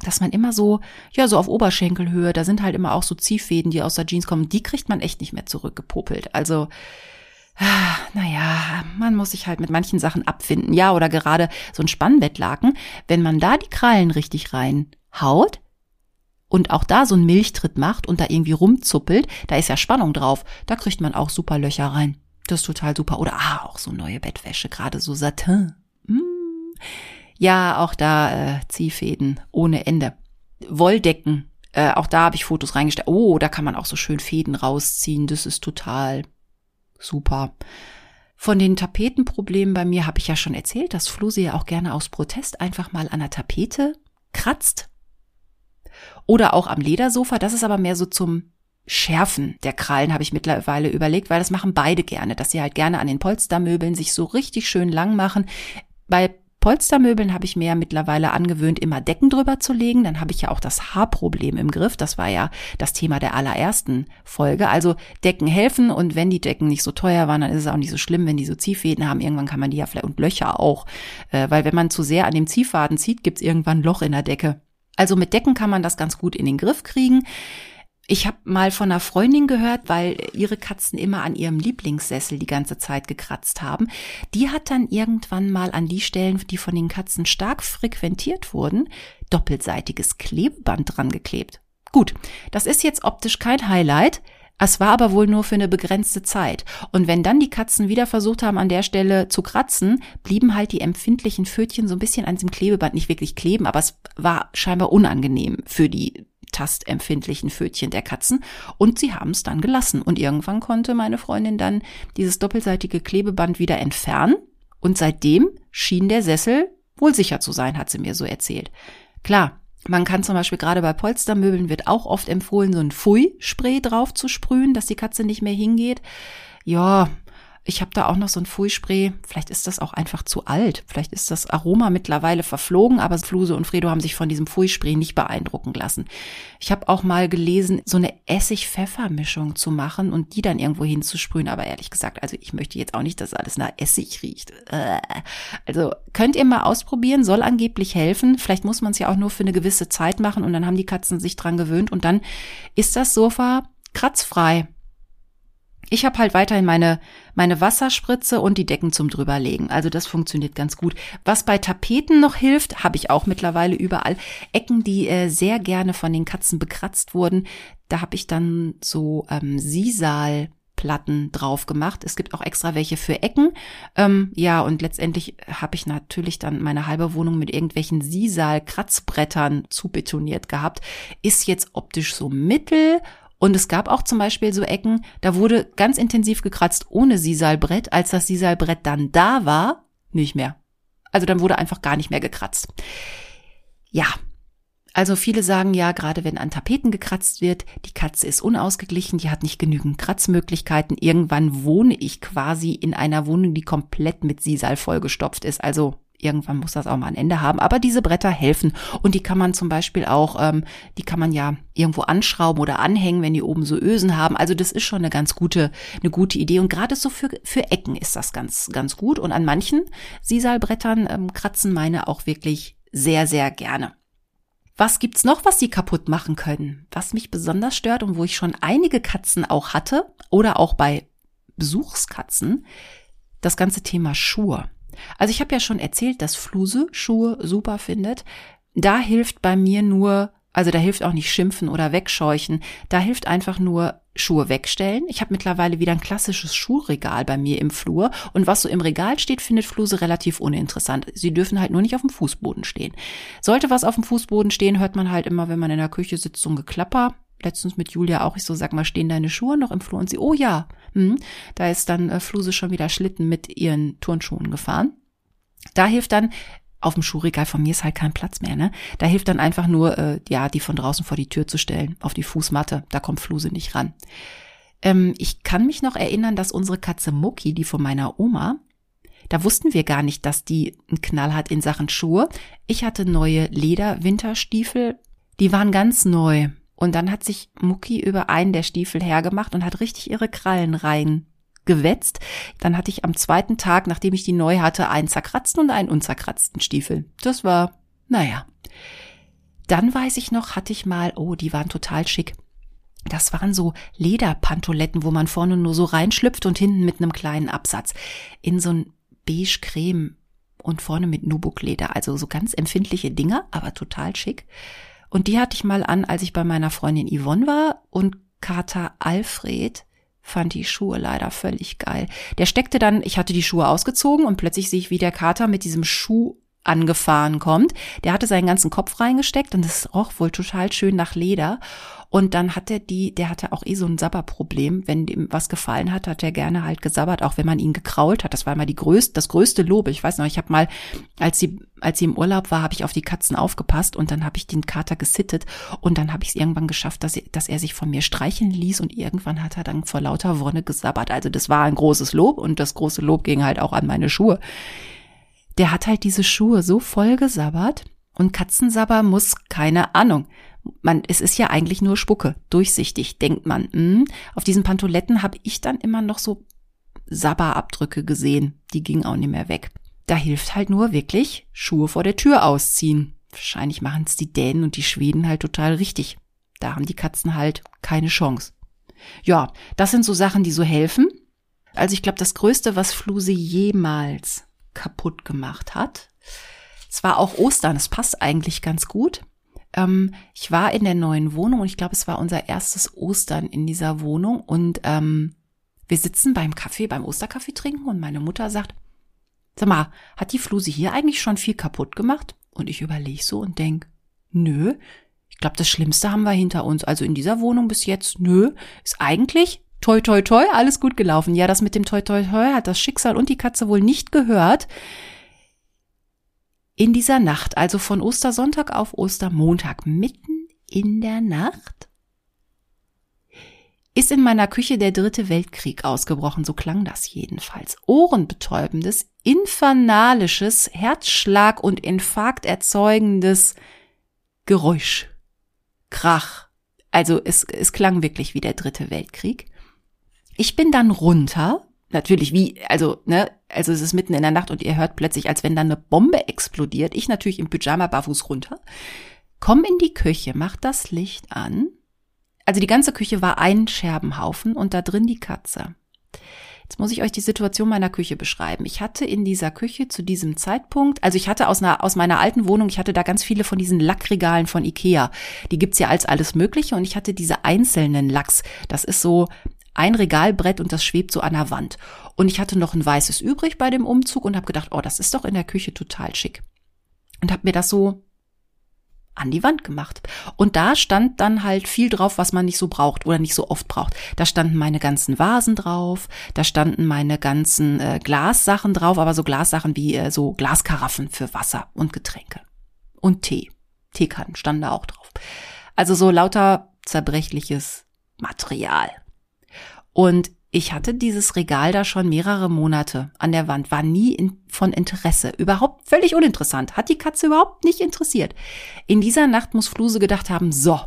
dass man immer so, ja, so auf Oberschenkelhöhe, da sind halt immer auch so Ziehfäden, die aus der Jeans kommen, die kriegt man echt nicht mehr zurückgepopelt. Also, naja, man muss sich halt mit manchen Sachen abfinden. Ja, oder gerade so ein Spannbettlaken, wenn man da die Krallen richtig reinhaut, und auch da so einen Milchtritt macht und da irgendwie rumzuppelt, da ist ja Spannung drauf, da kriegt man auch super Löcher rein. Das ist total super. Oder ah, auch so neue Bettwäsche, gerade so Satin. Mm. Ja, auch da äh, Ziehfäden ohne Ende. Wolldecken, äh, auch da habe ich Fotos reingestellt. Oh, da kann man auch so schön Fäden rausziehen. Das ist total super. Von den Tapetenproblemen bei mir habe ich ja schon erzählt, dass Flusi ja auch gerne aus Protest einfach mal an der Tapete kratzt oder auch am Ledersofa. Das ist aber mehr so zum Schärfen der Krallen, habe ich mittlerweile überlegt, weil das machen beide gerne, dass sie halt gerne an den Polstermöbeln sich so richtig schön lang machen. Bei Polstermöbeln habe ich mir mittlerweile angewöhnt, immer Decken drüber zu legen. Dann habe ich ja auch das Haarproblem im Griff. Das war ja das Thema der allerersten Folge. Also Decken helfen und wenn die Decken nicht so teuer waren, dann ist es auch nicht so schlimm, wenn die so Ziehfäden haben. Irgendwann kann man die ja vielleicht und Löcher auch. Äh, weil wenn man zu sehr an dem Ziehfaden zieht, gibt es irgendwann ein Loch in der Decke. Also mit Decken kann man das ganz gut in den Griff kriegen. Ich habe mal von einer Freundin gehört, weil ihre Katzen immer an ihrem Lieblingssessel die ganze Zeit gekratzt haben. Die hat dann irgendwann mal an die Stellen, die von den Katzen stark frequentiert wurden, doppelseitiges Klebeband dran geklebt. Gut, das ist jetzt optisch kein Highlight, es war aber wohl nur für eine begrenzte Zeit. Und wenn dann die Katzen wieder versucht haben, an der Stelle zu kratzen, blieben halt die empfindlichen Pfötchen so ein bisschen an diesem Klebeband nicht wirklich kleben, aber es war scheinbar unangenehm für die tastempfindlichen Pfötchen der Katzen und sie haben es dann gelassen. Und irgendwann konnte meine Freundin dann dieses doppelseitige Klebeband wieder entfernen und seitdem schien der Sessel wohl sicher zu sein, hat sie mir so erzählt. Klar, man kann zum Beispiel gerade bei Polstermöbeln wird auch oft empfohlen, so ein Pfui-Spray drauf zu sprühen, dass die Katze nicht mehr hingeht. Ja, ich habe da auch noch so ein Fui-Spray. Vielleicht ist das auch einfach zu alt. Vielleicht ist das Aroma mittlerweile verflogen, aber Fluse und Fredo haben sich von diesem Fui-Spray nicht beeindrucken lassen. Ich habe auch mal gelesen, so eine Essig-Pfeffer-Mischung zu machen und die dann irgendwo hinzusprühen. Aber ehrlich gesagt, also ich möchte jetzt auch nicht, dass alles nach Essig riecht. Äh. Also könnt ihr mal ausprobieren, soll angeblich helfen. Vielleicht muss man es ja auch nur für eine gewisse Zeit machen und dann haben die Katzen sich dran gewöhnt und dann ist das Sofa kratzfrei. Ich habe halt weiterhin meine, meine Wasserspritze und die Decken zum drüberlegen. Also das funktioniert ganz gut. Was bei Tapeten noch hilft, habe ich auch mittlerweile überall. Ecken, die äh, sehr gerne von den Katzen bekratzt wurden. Da habe ich dann so ähm, Sisal. Platten drauf gemacht. Es gibt auch extra welche für Ecken. Ähm, ja, und letztendlich habe ich natürlich dann meine halbe Wohnung mit irgendwelchen Sisal-Kratzbrettern zubetoniert gehabt. Ist jetzt optisch so mittel und es gab auch zum Beispiel so Ecken, da wurde ganz intensiv gekratzt ohne Sisalbrett. Als das Sisalbrett dann da war, nicht mehr. Also dann wurde einfach gar nicht mehr gekratzt. Ja, Also viele sagen ja, gerade wenn an Tapeten gekratzt wird, die Katze ist unausgeglichen, die hat nicht genügend Kratzmöglichkeiten. Irgendwann wohne ich quasi in einer Wohnung, die komplett mit Sisal vollgestopft ist. Also irgendwann muss das auch mal ein Ende haben. Aber diese Bretter helfen und die kann man zum Beispiel auch, ähm, die kann man ja irgendwo anschrauben oder anhängen, wenn die oben so Ösen haben. Also das ist schon eine ganz gute, eine gute Idee und gerade so für für Ecken ist das ganz ganz gut. Und an manchen Sisalbrettern ähm, kratzen meine auch wirklich sehr sehr gerne. Was gibt's noch, was sie kaputt machen können? Was mich besonders stört und wo ich schon einige Katzen auch hatte oder auch bei Besuchskatzen, das ganze Thema Schuhe. Also ich habe ja schon erzählt, dass Fluse Schuhe super findet. Da hilft bei mir nur, also da hilft auch nicht schimpfen oder wegscheuchen. Da hilft einfach nur Schuhe wegstellen. Ich habe mittlerweile wieder ein klassisches Schuhregal bei mir im Flur und was so im Regal steht, findet Fluse relativ uninteressant. Sie dürfen halt nur nicht auf dem Fußboden stehen. Sollte was auf dem Fußboden stehen, hört man halt immer, wenn man in der Küche sitzt, so ein Geklapper. Letztens mit Julia auch. Ich so, sag mal, stehen deine Schuhe noch im Flur? Und sie, oh ja. Hm. Da ist dann äh, Fluse schon wieder Schlitten mit ihren Turnschuhen gefahren. Da hilft dann auf dem Schuhregal von mir ist halt kein Platz mehr, ne? Da hilft dann einfach nur, äh, ja, die von draußen vor die Tür zu stellen, auf die Fußmatte. Da kommt Fluse nicht ran. Ähm, ich kann mich noch erinnern, dass unsere Katze Mucki, die von meiner Oma, da wussten wir gar nicht, dass die einen Knall hat in Sachen Schuhe. Ich hatte neue Leder-Winterstiefel. Die waren ganz neu. Und dann hat sich Mucki über einen der Stiefel hergemacht und hat richtig ihre Krallen rein gewetzt. Dann hatte ich am zweiten Tag, nachdem ich die neu hatte, einen zerkratzten und einen unzerkratzten Stiefel. Das war, naja. Dann weiß ich noch, hatte ich mal, oh, die waren total schick. Das waren so Lederpantoletten, wo man vorne nur so reinschlüpft und hinten mit einem kleinen Absatz. In so ein beige Creme und vorne mit Nubuck-Leder. Also so ganz empfindliche Dinger, aber total schick. Und die hatte ich mal an, als ich bei meiner Freundin Yvonne war und Kater Alfred fand die Schuhe leider völlig geil. Der steckte dann, ich hatte die Schuhe ausgezogen und plötzlich sehe ich, wie der Kater mit diesem Schuh angefahren kommt. Der hatte seinen ganzen Kopf reingesteckt und das roch wohl total schön nach Leder. Und dann hat er die, der hatte auch eh so ein Sabberproblem. Wenn dem was gefallen hat, hat er gerne halt gesabbert, auch wenn man ihn gekrault hat. Das war immer die größte, das größte Lob. Ich weiß noch, ich habe mal, als sie, als sie im Urlaub war, habe ich auf die Katzen aufgepasst und dann habe ich den Kater gesittet und dann habe ich es irgendwann geschafft, dass er, dass er sich von mir streicheln ließ und irgendwann hat er dann vor lauter Wonne gesabbert. Also das war ein großes Lob und das große Lob ging halt auch an meine Schuhe. Der hat halt diese Schuhe so voll gesabbert und Katzensabber muss keine Ahnung man, es ist ja eigentlich nur Spucke, durchsichtig, denkt man. Mh. Hm, auf diesen Pantoletten habe ich dann immer noch so Sabberabdrücke gesehen. Die gingen auch nicht mehr weg. Da hilft halt nur wirklich Schuhe vor der Tür ausziehen. Wahrscheinlich machen es die Dänen und die Schweden halt total richtig. Da haben die Katzen halt keine Chance. Ja, das sind so Sachen, die so helfen. Also ich glaube, das Größte, was Fluse jemals kaputt gemacht hat, es war auch Ostern. Es passt eigentlich ganz gut. Ähm, ich war in der neuen Wohnung und ich glaube, es war unser erstes Ostern in dieser Wohnung und ähm, wir sitzen beim Kaffee, beim Osterkaffee trinken und meine Mutter sagt, sag mal, hat die Fluse hier eigentlich schon viel kaputt gemacht? Und ich überlege so und denk, nö, ich glaube, das Schlimmste haben wir hinter uns. Also in dieser Wohnung bis jetzt, nö, ist eigentlich toi toi toi alles gut gelaufen. Ja, das mit dem toi toi toi hat das Schicksal und die Katze wohl nicht gehört. In dieser Nacht, also von Ostersonntag auf Ostermontag, mitten in der Nacht, ist in meiner Küche der dritte Weltkrieg ausgebrochen, so klang das jedenfalls. Ohrenbetäubendes, infernalisches, Herzschlag und Infarkt erzeugendes Geräusch. Krach. Also es, es klang wirklich wie der dritte Weltkrieg. Ich bin dann runter natürlich wie, also, ne, also es ist mitten in der Nacht und ihr hört plötzlich, als wenn da eine Bombe explodiert. Ich natürlich im Pyjama barfuß runter. Komm in die Küche, mach das Licht an. Also die ganze Küche war ein Scherbenhaufen und da drin die Katze. Jetzt muss ich euch die Situation meiner Küche beschreiben. Ich hatte in dieser Küche zu diesem Zeitpunkt, also ich hatte aus, einer, aus meiner alten Wohnung, ich hatte da ganz viele von diesen Lackregalen von Ikea. Die gibt's ja als alles Mögliche und ich hatte diese einzelnen Lacks. Das ist so ein Regalbrett und das schwebt so an der Wand. Und ich hatte noch ein weißes übrig bei dem Umzug und habe gedacht, oh, das ist doch in der Küche total schick. Und habe mir das so an die Wand gemacht. Und da stand dann halt viel drauf, was man nicht so braucht oder nicht so oft braucht. Da standen meine ganzen Vasen drauf, da standen meine ganzen äh, Glassachen drauf, aber so Glassachen wie äh, so Glaskaraffen für Wasser und Getränke und Tee. Teekannen standen da auch drauf. Also so lauter zerbrechliches Material. Und ich hatte dieses Regal da schon mehrere Monate an der Wand, war nie in, von Interesse, überhaupt völlig uninteressant, hat die Katze überhaupt nicht interessiert. In dieser Nacht muss Fluse gedacht haben, so,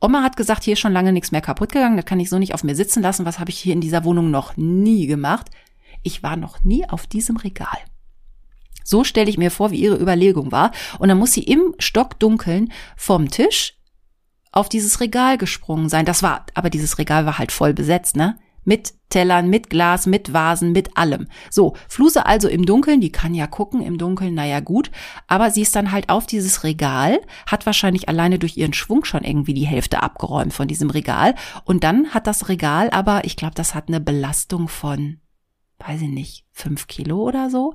Oma hat gesagt, hier ist schon lange nichts mehr kaputt gegangen, das kann ich so nicht auf mir sitzen lassen, was habe ich hier in dieser Wohnung noch nie gemacht? Ich war noch nie auf diesem Regal. So stelle ich mir vor, wie ihre Überlegung war. Und dann muss sie im Stockdunkeln vom Tisch auf dieses Regal gesprungen sein. Das war, aber dieses Regal war halt voll besetzt, ne? Mit Tellern, mit Glas, mit Vasen, mit allem. So, Fluse also im Dunkeln, die kann ja gucken im Dunkeln, naja gut, aber sie ist dann halt auf dieses Regal, hat wahrscheinlich alleine durch ihren Schwung schon irgendwie die Hälfte abgeräumt von diesem Regal und dann hat das Regal aber, ich glaube, das hat eine Belastung von, weiß ich nicht, fünf Kilo oder so.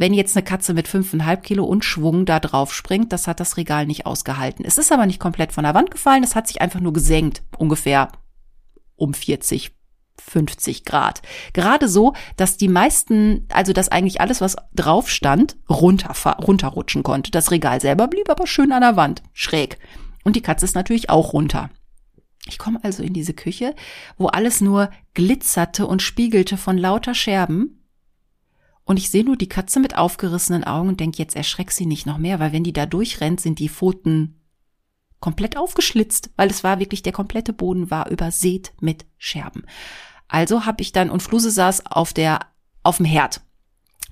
Wenn jetzt eine Katze mit fünfeinhalb Kilo und Schwung da drauf springt, das hat das Regal nicht ausgehalten. Es ist aber nicht komplett von der Wand gefallen, es hat sich einfach nur gesenkt, ungefähr um 40, 50 Grad. Gerade so, dass die meisten, also dass eigentlich alles, was drauf stand, runter, runterrutschen konnte. Das Regal selber blieb aber schön an der Wand, schräg. Und die Katze ist natürlich auch runter. Ich komme also in diese Küche, wo alles nur glitzerte und spiegelte von lauter Scherben. Und ich sehe nur die Katze mit aufgerissenen Augen und denke, jetzt erschreck sie nicht noch mehr, weil wenn die da durchrennt, sind die Pfoten komplett aufgeschlitzt, weil es war wirklich, der komplette Boden war übersät mit Scherben. Also habe ich dann, und Fluse saß auf der, auf dem Herd.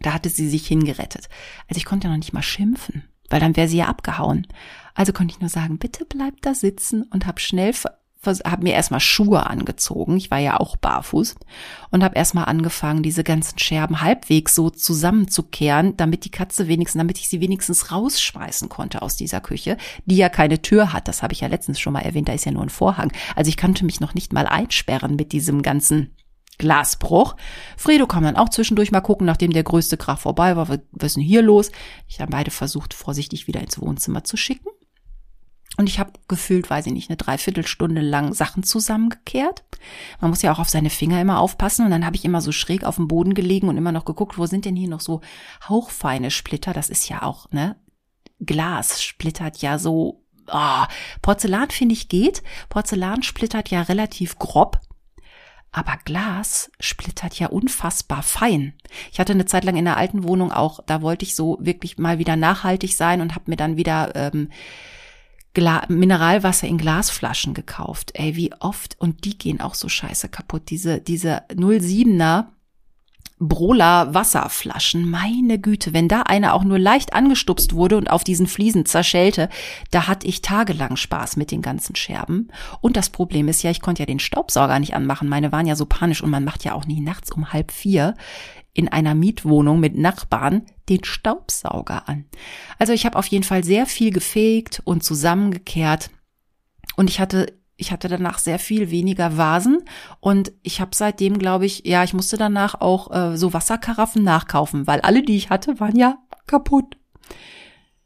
Da hatte sie sich hingerettet. Also ich konnte noch nicht mal schimpfen, weil dann wäre sie ja abgehauen. Also konnte ich nur sagen, bitte bleib da sitzen und hab schnell habe mir erstmal Schuhe angezogen. Ich war ja auch barfuß und habe erstmal angefangen, diese ganzen Scherben halbwegs so zusammenzukehren, damit die Katze wenigstens, damit ich sie wenigstens rausschmeißen konnte aus dieser Küche, die ja keine Tür hat. Das habe ich ja letztens schon mal erwähnt. Da ist ja nur ein Vorhang. Also ich konnte mich noch nicht mal einsperren mit diesem ganzen Glasbruch. Fredo kam dann auch zwischendurch mal gucken, nachdem der größte Krach vorbei war. Was ist denn hier los? Ich habe beide versucht, vorsichtig wieder ins Wohnzimmer zu schicken. Und ich habe gefühlt, weiß ich nicht, eine Dreiviertelstunde lang Sachen zusammengekehrt. Man muss ja auch auf seine Finger immer aufpassen. Und dann habe ich immer so schräg auf dem Boden gelegen und immer noch geguckt, wo sind denn hier noch so hauchfeine Splitter? Das ist ja auch, ne? Glas splittert ja so. Oh, Porzellan finde ich geht. Porzellan splittert ja relativ grob. Aber Glas splittert ja unfassbar fein. Ich hatte eine Zeit lang in der alten Wohnung auch, da wollte ich so wirklich mal wieder nachhaltig sein und habe mir dann wieder ähm, Gla Mineralwasser in Glasflaschen gekauft. Ey, wie oft und die gehen auch so scheiße kaputt. Diese diese 07er Brola Wasserflaschen. Meine Güte, wenn da eine auch nur leicht angestupst wurde und auf diesen Fliesen zerschellte, da hatte ich tagelang Spaß mit den ganzen Scherben. Und das Problem ist ja, ich konnte ja den Staubsauger nicht anmachen. Meine waren ja so panisch und man macht ja auch nie nachts um halb vier in einer Mietwohnung mit Nachbarn den Staubsauger an. Also ich habe auf jeden Fall sehr viel gefegt und zusammengekehrt und ich hatte ich hatte danach sehr viel weniger Vasen und ich habe seitdem, glaube ich, ja, ich musste danach auch äh, so Wasserkaraffen nachkaufen, weil alle, die ich hatte, waren ja kaputt.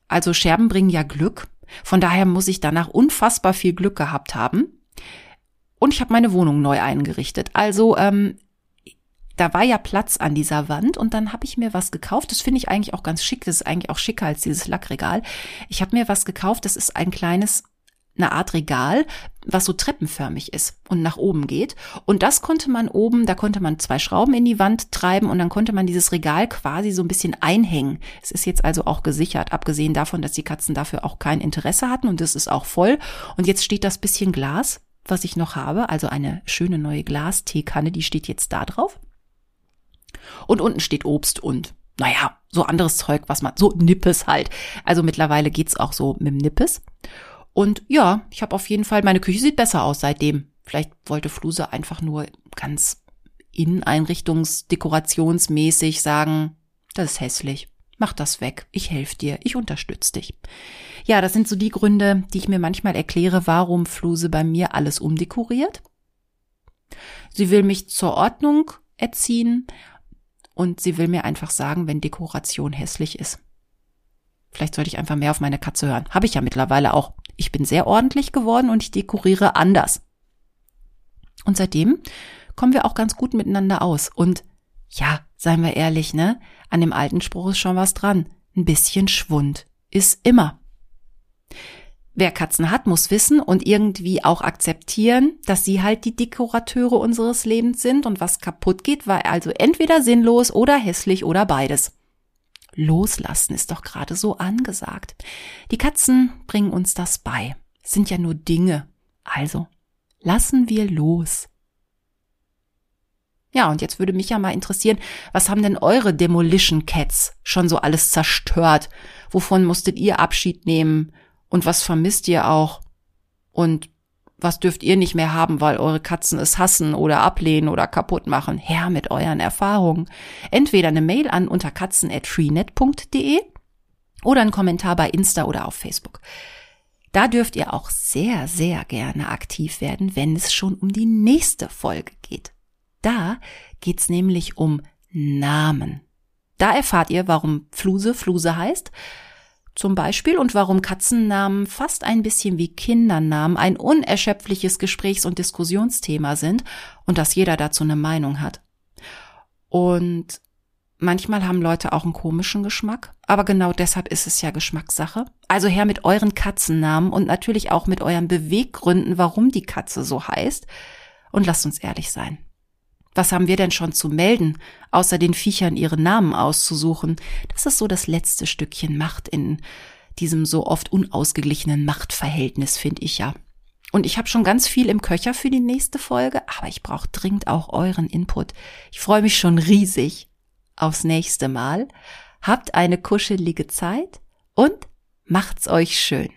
Also Scherben bringen ja Glück. Von daher muss ich danach unfassbar viel Glück gehabt haben. Und ich habe meine Wohnung neu eingerichtet. Also ähm, da war ja Platz an dieser Wand und dann habe ich mir was gekauft. Das finde ich eigentlich auch ganz schick. Das ist eigentlich auch schicker als dieses Lackregal. Ich habe mir was gekauft. Das ist ein kleines eine Art Regal, was so treppenförmig ist und nach oben geht. Und das konnte man oben, da konnte man zwei Schrauben in die Wand treiben und dann konnte man dieses Regal quasi so ein bisschen einhängen. Es ist jetzt also auch gesichert, abgesehen davon, dass die Katzen dafür auch kein Interesse hatten und es ist auch voll. Und jetzt steht das bisschen Glas, was ich noch habe, also eine schöne neue Glasteekanne, die steht jetzt da drauf. Und unten steht Obst und, naja, so anderes Zeug, was man, so Nippes halt. Also mittlerweile geht's auch so mit dem Nippes. Und ja, ich habe auf jeden Fall, meine Küche sieht besser aus seitdem. Vielleicht wollte Fluse einfach nur ganz inneneinrichtungsdekorationsmäßig sagen, das ist hässlich. Mach das weg. Ich helfe dir. Ich unterstütze dich. Ja, das sind so die Gründe, die ich mir manchmal erkläre, warum Fluse bei mir alles umdekoriert. Sie will mich zur Ordnung erziehen und sie will mir einfach sagen, wenn Dekoration hässlich ist. Vielleicht sollte ich einfach mehr auf meine Katze hören. Habe ich ja mittlerweile auch. Ich bin sehr ordentlich geworden und ich dekoriere anders. Und seitdem kommen wir auch ganz gut miteinander aus. Und ja, seien wir ehrlich, ne? An dem alten Spruch ist schon was dran. Ein bisschen Schwund ist immer. Wer Katzen hat, muss wissen und irgendwie auch akzeptieren, dass sie halt die Dekorateure unseres Lebens sind und was kaputt geht, war also entweder sinnlos oder hässlich oder beides. Loslassen ist doch gerade so angesagt. Die Katzen bringen uns das bei. Es sind ja nur Dinge. Also, lassen wir los. Ja, und jetzt würde mich ja mal interessieren, was haben denn eure Demolition Cats schon so alles zerstört? Wovon musstet ihr Abschied nehmen? Und was vermisst ihr auch? Und was dürft ihr nicht mehr haben, weil eure Katzen es hassen oder ablehnen oder kaputt machen? Herr mit euren Erfahrungen. Entweder eine Mail an unter katzen.freenet.de oder ein Kommentar bei Insta oder auf Facebook. Da dürft ihr auch sehr, sehr gerne aktiv werden, wenn es schon um die nächste Folge geht. Da geht's nämlich um Namen. Da erfahrt ihr, warum Fluse Fluse heißt zum Beispiel und warum Katzennamen fast ein bisschen wie Kindernamen ein unerschöpfliches Gesprächs- und Diskussionsthema sind und dass jeder dazu eine Meinung hat. Und manchmal haben Leute auch einen komischen Geschmack, aber genau deshalb ist es ja Geschmackssache. Also her mit euren Katzennamen und natürlich auch mit euren Beweggründen, warum die Katze so heißt. Und lasst uns ehrlich sein. Was haben wir denn schon zu melden, außer den Viechern ihre Namen auszusuchen? Das ist so das letzte Stückchen Macht in diesem so oft unausgeglichenen Machtverhältnis, finde ich ja. Und ich habe schon ganz viel im Köcher für die nächste Folge, aber ich brauche dringend auch euren Input. Ich freue mich schon riesig aufs nächste Mal. Habt eine kuschelige Zeit und macht's euch schön.